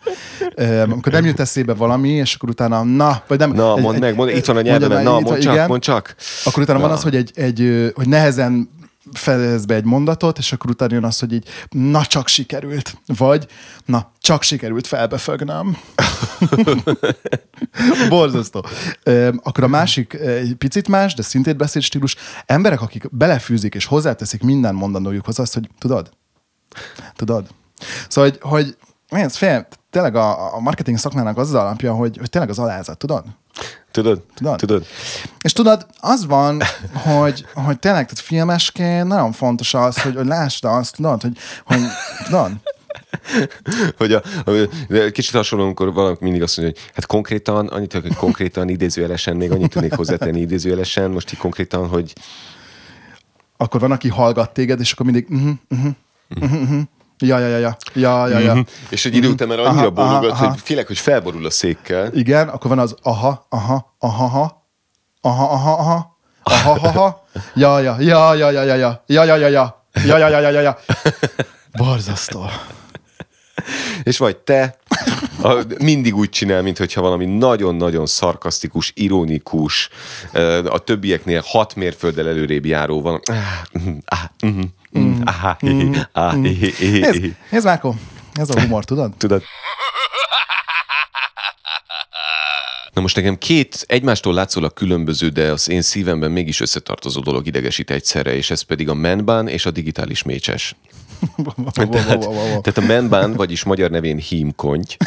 Amikor nem jut eszébe valami, és akkor utána, na, vagy nem. Na, mondd meg, mondd, itt van a nyelvemen, na, van, mondd csak, igen. mondd csak. Akkor utána van Na. az, hogy, egy, egy, hogy nehezen fejez be egy mondatot, és akkor utána jön az, hogy így, na csak sikerült. Vagy, na csak sikerült felbefögnöm. Borzasztó. Akkor a másik, egy picit más, de szintén beszédstílus, emberek, akik belefűzik és hozzáteszik minden mondandójukhoz azt, hogy tudod, tudod. Szóval, hogy, hogy ez fél, tényleg a, a marketing szakmának az az alapja, hogy, hogy tényleg az alázat, tudod? Tudod? Tudod? Tudod? És tudod, az van, hogy, hogy tényleg, tehát filmesként nagyon fontos az, hogy, hogy lásd azt, tudod, hogy, hogy tudod, hogy a, de kicsit hasonló, amikor valaki mindig azt mondja, hogy hát konkrétan, annyit, hogy konkrétan idézőjelesen, még annyit tudnék hozzátenni idézőjelesen, most így konkrétan, hogy akkor van, aki hallgat téged, és akkor mindig uh-huh, uh-huh, uh-huh, uh-huh. Ja, ja, ja, ja, ja, ja, ja. és egy idő után már annyira bólogat, hogy félek, hogy felborul a székkel. Igen, akkor van az aha, aha, aha, aha, aha, aha, aha, aha, aha, ja, ja, ja, ja, ja, ja, ja, ja, ja, ja, ja, ja, ja, ja, ja, ja, ja. Borzasztó. És vagy te a, mindig úgy csinál, mintha valami nagyon-nagyon szarkasztikus, ironikus, a többieknél hat mérfölddel előrébb járó van. Ah, mhm, ah, mhm, mhm, ah, hi, hi, ah, hi, hi, hi, Nézd, hi. nézd Márko, ez a humor, tudod? Tudod? Na most nekem két egymástól látszólag különböző, de az én szívemben mégis összetartozó dolog idegesít egyszerre, és ez pedig a menbán és a digitális mécses. Tehát, tehát a menbán, vagyis magyar nevén hímkonty,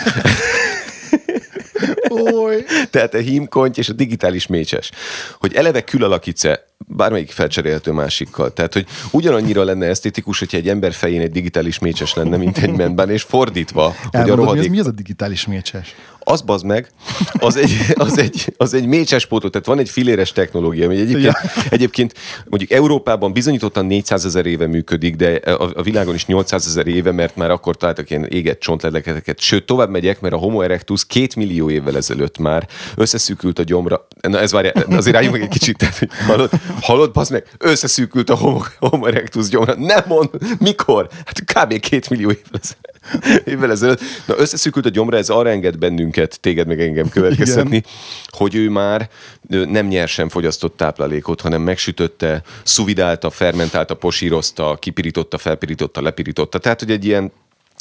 Oly. tehát a hímkonty és a digitális mécses. Hogy eleve külalakítsz-e bármelyik felcserélhető másikkal. Tehát, hogy ugyanannyira lenne esztétikus, hogyha egy ember fején egy digitális mécses lenne, mint egy menbán, és fordítva, hogy a Elmondod, mi, az, rohadék mi az a digitális mécses? Az bazd meg, az egy, az egy, az egy mécses pótó, tehát van egy filéres technológia, ami egyébként, Ja. egyébként mondjuk Európában bizonyítottan 400 ezer éve működik, de a, a világon is 800 ezer éve, mert már akkor találtak ilyen égett csontledeketeket. Sőt, tovább megyek, mert a Homo erectus két millió évvel ezelőtt már összeszűkült a gyomra. Na ez várja, azért álljunk meg egy kicsit. Tehát, hallod, hallod, bazd meg, összeszűkült a Homo, Homo erectus gyomra. Nem mond, mikor? Hát kb. két millió évvel ezelőtt. évvel ezelőtt. Na, összeszűkült a gyomra, ez arra enged bennünket, téged meg engem következtetni, hogy ő már nem nyersen fogyasztott táplálékot, hanem megsütötte, szuvidálta, fermentálta, posírozta, kipirította, felpirította, lepirította. Tehát, hogy egy ilyen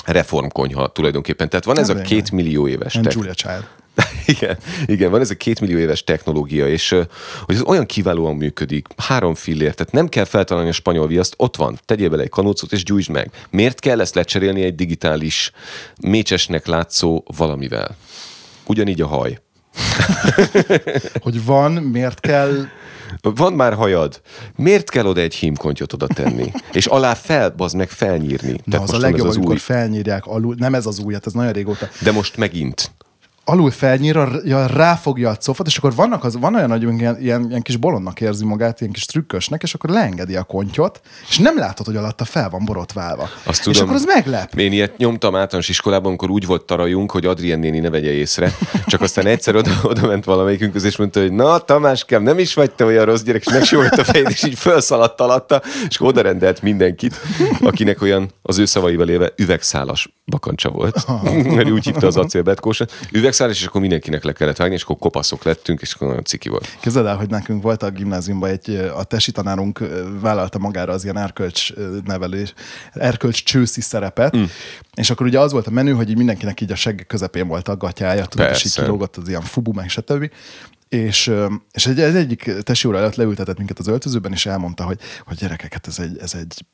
reformkonyha tulajdonképpen. Tehát van ez a két millió éves And Julia Child. igen, igen, van ez a két millió éves technológia, és hogy ez olyan kiválóan működik, három fillér, tehát nem kell feltalálni a spanyol viaszt, ott van, tegyél bele egy kanócot és gyújtsd meg. Miért kell ezt lecserélni egy digitális, mécsesnek látszó valamivel? Ugyanígy a haj. Hogy van, miért kell... Van már hajad. Miért kell oda egy hímkontyot oda tenni? És alá fel, bazd meg felnyírni. Na, az a most legjobb, az amikor új. felnyírják alul. Nem ez az új, hát ez nagyon régóta. De most megint. Alul felnyírja, ráfogja a cofot, és akkor vannak az, van olyan, hogy ilyen, ilyen, ilyen kis bolondnak érzi magát, ilyen kis trükkösnek, és akkor leengedi a kontyot, és nem látod, hogy alatta fel van borotválva. Azt és tudom. akkor az meglep. Én ilyet nyomtam általános iskolában, amikor úgy volt tarajunk, hogy Adrien néni ne vegye észre. Csak aztán egyszer oda, oda ment valamelyikünk közé, és mondta, hogy na Tamáskám, nem is vagy te olyan rossz gyerek, és megsimogatta a fejét, és így felszaladt alatta, és oda rendelt mindenkit, akinek olyan az ő szavaival élve üvegszálas bakancsa volt. Mert úgy hívta az acélbetkósat. Üvegszálas, és akkor mindenkinek le kellett vágni, és akkor kopaszok lettünk, és akkor nagyon ciki volt. Képzeld el, hogy nekünk volt a gimnáziumban egy, a tesi tanárunk vállalta magára az ilyen erkölcs nevelés, erkölcs csőszi szerepet, mm. és akkor ugye az volt a menü, hogy mindenkinek így a segg közepén volt a gatyája, tudod, és így Persze. kilógott az ilyen fubu, meg stb. És, és egy, egy egyik tesi óra előtt leültetett minket az öltözőben, és elmondta, hogy, hogy gyerekeket, ez egy, ez egy,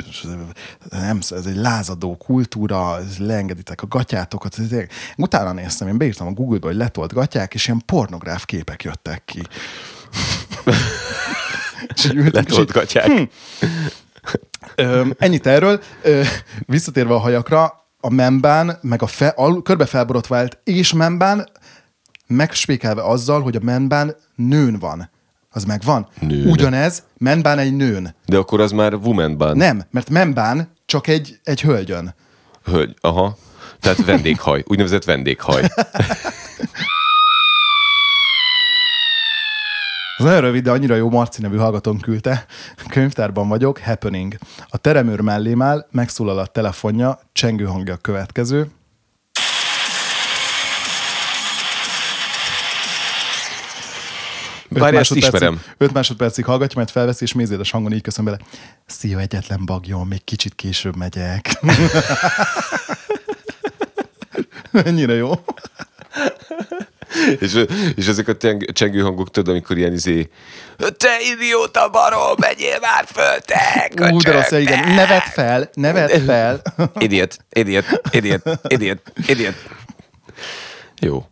nem, ez egy lázadó kultúra, ez leengeditek a gatyátokat. Ez tényleg- Utána néztem, én beírtam a Google-ba, hogy letolt gatyák, és ilyen pornográf képek jöttek ki. és ültünk, és Letolt így, gatyák. Ö, ennyit erről. Ö, visszatérve a hajakra, a membán, meg a fe, al, körbe felborotvált és membán megspékelve azzal, hogy a membán nőn van. Az megvan. Nőn. Ugyanez, membán egy nőn. De akkor az már woman ban. Nem, mert membán csak egy, egy hölgyön. Hölgy, aha. Tehát vendéghaj, úgynevezett vendéghaj. Ez nagyon rövid, de annyira jó Marci nevű hallgatón küldte. Könyvtárban vagyok, happening. A teremőr mellém áll, megszólal a telefonja, csengő hangja a következő. Várj, ezt ismerem. Öt másodpercig hallgatja, majd felveszi, és mézédes hangon így köszön bele. Szia, egyetlen bagyon, még kicsit később megyek. Ennyire jó. és, és ezek a teng- csengő hangok, tudod, amikor ilyen izé, te idióta barom, megyél már föl, te Ú, de rossz, köcsög, igen. te!" Nevet fel, nevet fel. Idiot, idiot, idiot, idiot, idiot. Jó.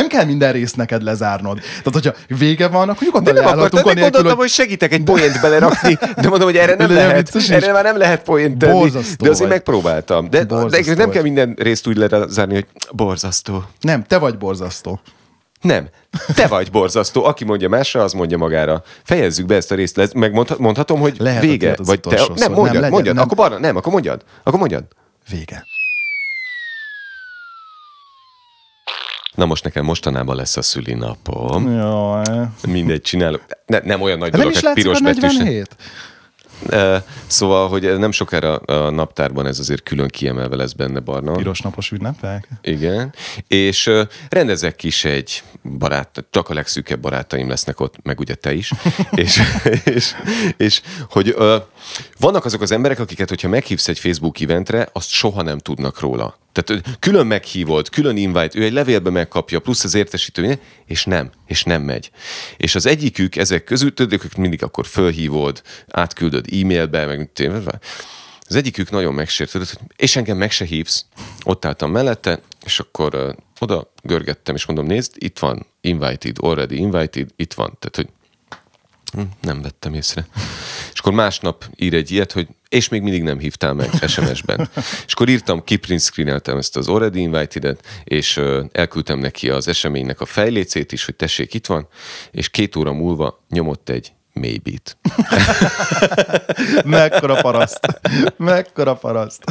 Nem kell minden részt neked lezárnod. Tehát, hogyha vége van, akkor nyugodtan De nem akartam, anélkül, gondoltam, hogy segítek egy poént belerakni, de mondom, hogy erre nem lehet, erre már nem lehet poént tenni, Borzasztó de azért vagy. megpróbáltam. De, de nem kell minden részt úgy lezárni, hogy borzasztó. Nem, te vagy borzasztó. Nem. Te vagy borzasztó. Aki mondja másra, az mondja magára. Fejezzük be ezt a részt. Lez- Meg mondha- mondhatom, hogy Lehet, hogy vége. Vagy te, nem, mondjad, Nem, legyen, mondjad. nem. Akkor barna, nem, akkor mondjad. Akkor mondjad. Vége. Na most nekem mostanában lesz a szülinapom. Jaj. Mindegy, csinálok. Ne, nem olyan nagy Nem dolog, hát piros betűs. 47? Szóval, hogy nem sokára a naptárban ez azért külön kiemelve lesz benne barna. Piros napos ünnepek? Igen. És rendezek is egy barát, csak a legszűkebb barátaim lesznek ott, meg ugye te is. és, és, és hogy vannak azok az emberek, akiket, hogyha meghívsz egy Facebook eventre, azt soha nem tudnak róla. Tehát külön meghívott, külön invite, ő egy levélbe megkapja, plusz az értesítő, és nem, és nem megy. És az egyikük ezek közül, tudod, mindig akkor fölhívod, átküldöd e-mailbe, meg az egyikük nagyon megsértődött, hogy és engem meg se hívsz. Ott álltam mellette, és akkor oda görgettem, és mondom, nézd, itt van, invited, already invited, itt van. Tehát, hogy hm, nem vettem észre. És akkor másnap ír egy ilyet, hogy és még mindig nem hívtál meg SMS-ben. És akkor írtam, kiprint screeneltem ezt az already invited és elküldtem neki az eseménynek a fejlécét is, hogy tessék, itt van, és két óra múlva nyomott egy maybe-t. Mekkora paraszt. Mekkora paraszt.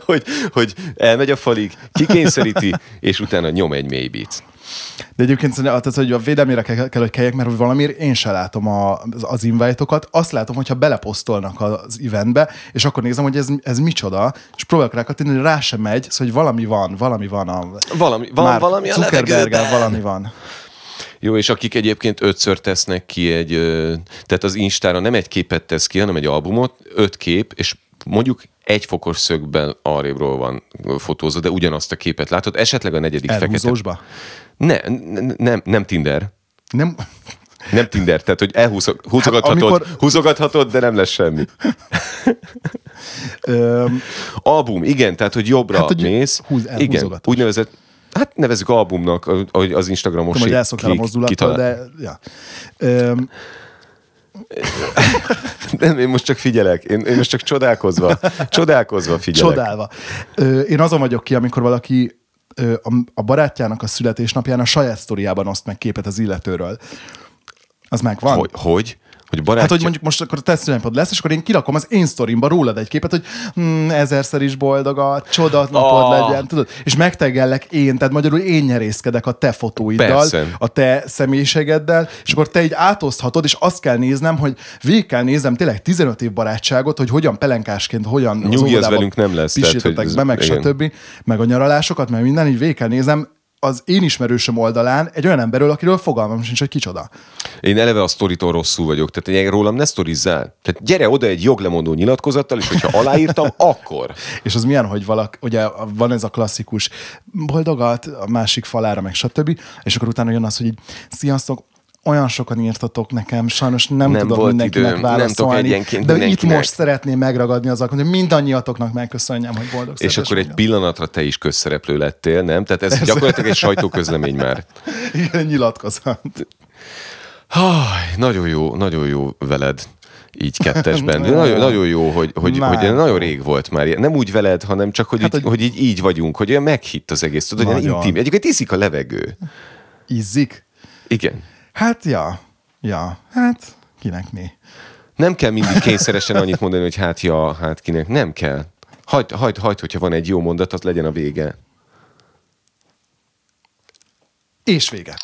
hogy, hogy elmegy a falig, kikényszeríti, és utána nyom egy maybe-t. De egyébként tehát, hogy a védelmére kell, kell, hogy kelljek, mert valamiért én sem látom a, az, az invite-okat. Azt látom, hogyha beleposztolnak az eventbe, és akkor nézem, hogy ez, ez micsoda, és próbálok rá kattintani, hogy rá sem megy, szóval, hogy valami van, valami van a... Valami, van, Mark valami a Zuckerberggel valami van. Jó, és akik egyébként ötször tesznek ki egy, tehát az Instára nem egy képet tesz ki, hanem egy albumot, öt kép, és mondjuk egy fokos szögben arrébről van fotózva, de ugyanazt a képet látod, esetleg a negyedik fekete. Ne, ne, nem, nem Tinder. Nem, Nem Tinder, tehát hogy elhúzogathatod, Hát, amikor- húzogathatod, de nem lesz semmi. Album, igen, tehát hogy jobbra Hát, hogy mész. húz- igen, úgynevezett, hát nevezzük albumnak, ahogy az Instagramos tudom, hogy elszoktál a mozdulattól, de... Ja. Öm, Nem, én most csak figyelek. Én, én most csak csodálkozva, csodálkozva figyelek. Csodálva. Én azon vagyok ki, amikor valaki a, barátjának a születésnapján a saját sztoriában oszt meg képet az illetőről. Az megvan? Hogy? Hogy? Hogy barátja... Hát, hogy mondjuk most akkor a te szülinapod lesz, és akkor én kirakom az én sztorimba rólad egy képet, hogy hm, ezerszer is boldog a csodat napod Ah. legyen, tudod? És megtegellek én, tehát magyarul én nyerészkedek a te fotóiddal, Persze. a te személyiségeddel, és akkor te így átoszthatod, és azt kell néznem, hogy végig kell néznem tényleg 15 év barátságot, hogy hogyan pelenkásként, hogyan az Nyugi, óvodába velünk nem lesz, tehát, hogy be, meg igen. stb. Meg a nyaralásokat, meg minden, így végig kell nézem az én ismerősöm oldalán egy olyan emberről, akiről fogalmam sincs, hogy kicsoda. Én eleve a sztoritól rosszul vagyok, tehát egy rólam ne sztorizzál. Tehát gyere oda egy joglemondó nyilatkozattal, és hogyha aláírtam, akkor. És az milyen, hogy valak, ugye van ez a klasszikus boldogat a másik falára, meg stb. És akkor utána jön az, hogy így, sziasztok, olyan sokan írtatok nekem, sajnos nem, Nem tudok mindenkinek időm, nem tudok válaszolni, de itt mindenkinek. most szeretném megragadni az alkalmat, hogy mindannyiatoknak megköszönjem, hogy boldog És akkor egy pillanatra te is közszereplő lettél, nem? Tehát ez, gyakorlatilag egy sajtóközlemény már. Igen, nyilatkozat. Háj, nagyon jó, nagyon jó veled így kettesben. Nagyon, nagyon jó, hogy, hogy, Már. hogy nagyon rég volt már. Nem úgy veled, hanem csak, hogy, Hát, így, hogy- hogy így, így vagyunk, hogy olyan meghitt az egész. Tudod, olyan Nagyon. intim. Egyébként iszik a levegő. Izzik? Igen. Hát, ja. Ja. Hát, kinek mi? Nem kell mindig kényszeresen annyit mondani, hogy hát ja, hát kinek. Nem kell. Hagyd, hagyd, hagyd hogyha van egy jó mondat, az legyen a vége. És vége.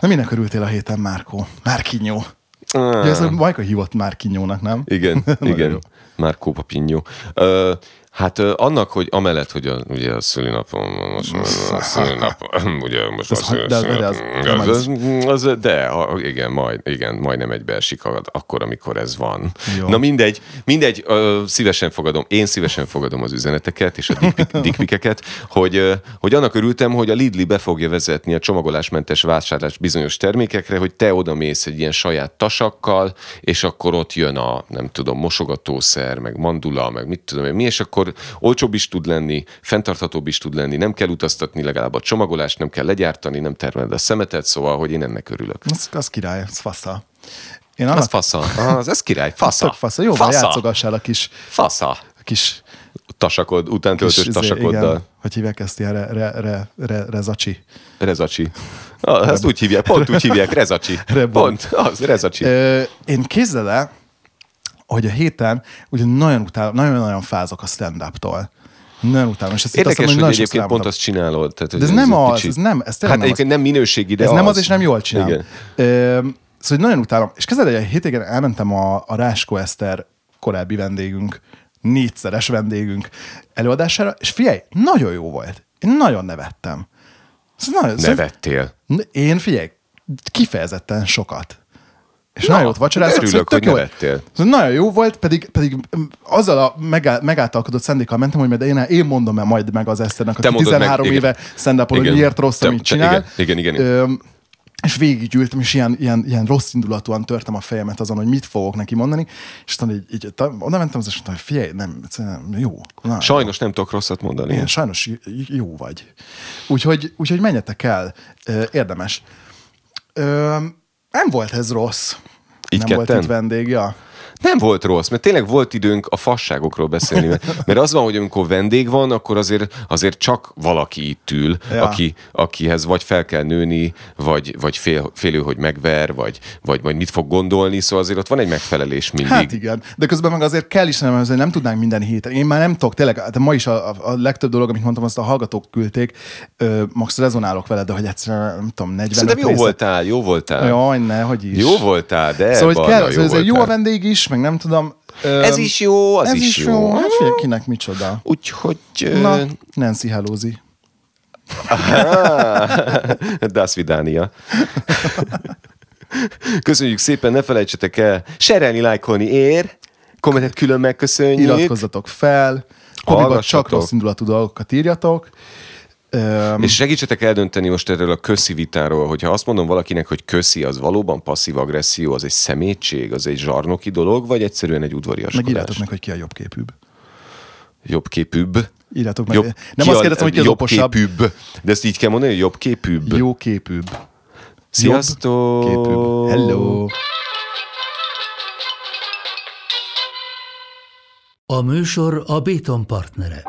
Na minek örültél a héten, Márkó? Márkinyó. Ah. Ugye ez a Majka hívott Márkinyónak, nem? Igen, igen. Márkó Papinyó. Ö, hát annak, hogy amellett, hogy a, ugye a szülinapom, most a szülinapom, ugye most Ez az- szülinapom. de, igen, majd, igen, majdnem egy beesik a- akkor, amikor ez van. Jó. Na mindegy, mindegy, szívesen fogadom, én szívesen fogadom az üzeneteket és a dickpikeket, hogy, hogy annak örültem, hogy a Lidli be fogja vezetni a csomagolásmentes vásárlás bizonyos termékekre, hogy te oda mész egy ilyen saját tasakkal, és akkor ott jön a, nem tudom, mosogatószer, meg mandula, meg mit tudom én mi, és akkor olcsóbb is tud lenni, fenntarthatóbb is tud lenni, nem kell utaztatni legalább a csomagolást, nem kell legyártani, nem termeled a szemetet, szóval, hogy én ennek örülök. Az, az király, az fasza. Én Az annak fasza. Az, ez király. Fasza. tök fasza. Jó, van, játszogassál a kis, Fasza. a kis, Tasakod, utántöltős kis izé, tasakoddal. igen, hogy hívják ezt ilyen re, re, re, re, rezacsi. Rezacsi. Ah, ezt úgy hívják, pont úgy hívják, Rezacsi. Rebon. Pont, az, Rezacsi. Ö, én képzeld el, hogy a héten ugye nagyon utálom, nagyon-nagyon fázok a stand-up-tól. Nagyon utálom. És ezt Érdekes, azt hogy mondom, egyébként pont azt csinálod. Tehát, hogy De ez nem egy az, kicsit- ez nem, ez Hát nem az. egyébként nem minőségi, de Ez az. nem az, és nem jól csinálom. Igen. Ö, szóval hogy nagyon utálom. És kezded, hogy a hétvégén elmentem a, a Ráskó Eszter korábbi vendégünk, négyszeres vendégünk előadására, és figyelj, nagyon jó volt. Én nagyon nevettem. Ez nagyon, Nevettél. Én figyelj, kifejezetten sokat. És Na, nagyon jót vacsoráztak. örülök, szóval tök hogy jó-. Szóval nagyon jó volt, pedig, pedig mm, azzal a megá, megáltalkodott szándékkal mentem, hogy majd én, én mondom el majd meg az Eszternek, Te aki mondod meg, 13 igen. éve stand hogy miért rossz, Te- amit te- csinál. igen, igen, igen. Öm, és végiggyűltem, és ilyen, ilyen, ilyen rossz indulatúan törtem a fejemet azon, hogy mit fogok neki mondani, és aztán így, így oda mentem, és mondtam, hogy figyelj, nem, egyszerűen jó. Na, Sajnos nem tudok rosszat mondani. igen, sajnos jó vagy. Úgyhogy, úgyhogy menjetek el, érdemes. Ö, nem volt ez rossz. Így nem volt ketten? itt vendég, ja. Nem volt rossz, mert tényleg volt időnk a fasságokról beszélni. Mert, mert az van, hogy amikor vendég van, akkor azért, azért csak valaki itt ül, Ja. aki, akihez vagy fel kell nőni, vagy, vagy fél, félő, hogy megver, vagy, vagy majd mit fog gondolni, szóval azért ott van egy megfelelés mindig. Hát igen, de közben meg azért kell is, nem, azért nem tudnánk minden héten. Én már nem tudok, tényleg, hát ma is a, a, legtöbb dolog, amit mondtam, azt a hallgatók küldték, ö, max rezonálok vele, de hogy egyszerűen, nem tudom, 40 Szerintem jó voltál, jó voltál. Jaj, ne, hogy is. Jó voltál, de Szóval, hogy kell, jó ez jó, jó a vendég is, meg nem tudom. Ez is jó, az ez is jó. Hát figyelj, kinek micsoda. Úgyhogy... Na, Nancy Hellozi. Das Vidania. Köszönjük szépen, ne felejtsetek el serelni, lájkolni ér, kommentet külön megköszönjük. Iratkozzatok fel, Kobiba csak rossz indulatú dolgokat írjatok. Öm, És segítsetek eldönteni most erről a köszi vitáról, hogyha azt mondom valakinek, hogy köszi, az valóban passzív agresszió, az egy szemétség, az egy zsarnoki dolog, vagy egyszerűen egy meg udvariaskodás? írjátok meg, hogy ki a jobb képűbb. Jobb képűbb. Írjátok meg. Jobb, nem azt a- kérdezem, hogy ki az jobb okosabb. képűbb. De ezt így kell mondani, hogy jobb képűbb. Jó képűbb. Sziasztok! Jobb képűbb. Hello! A műsor a Béton partnere.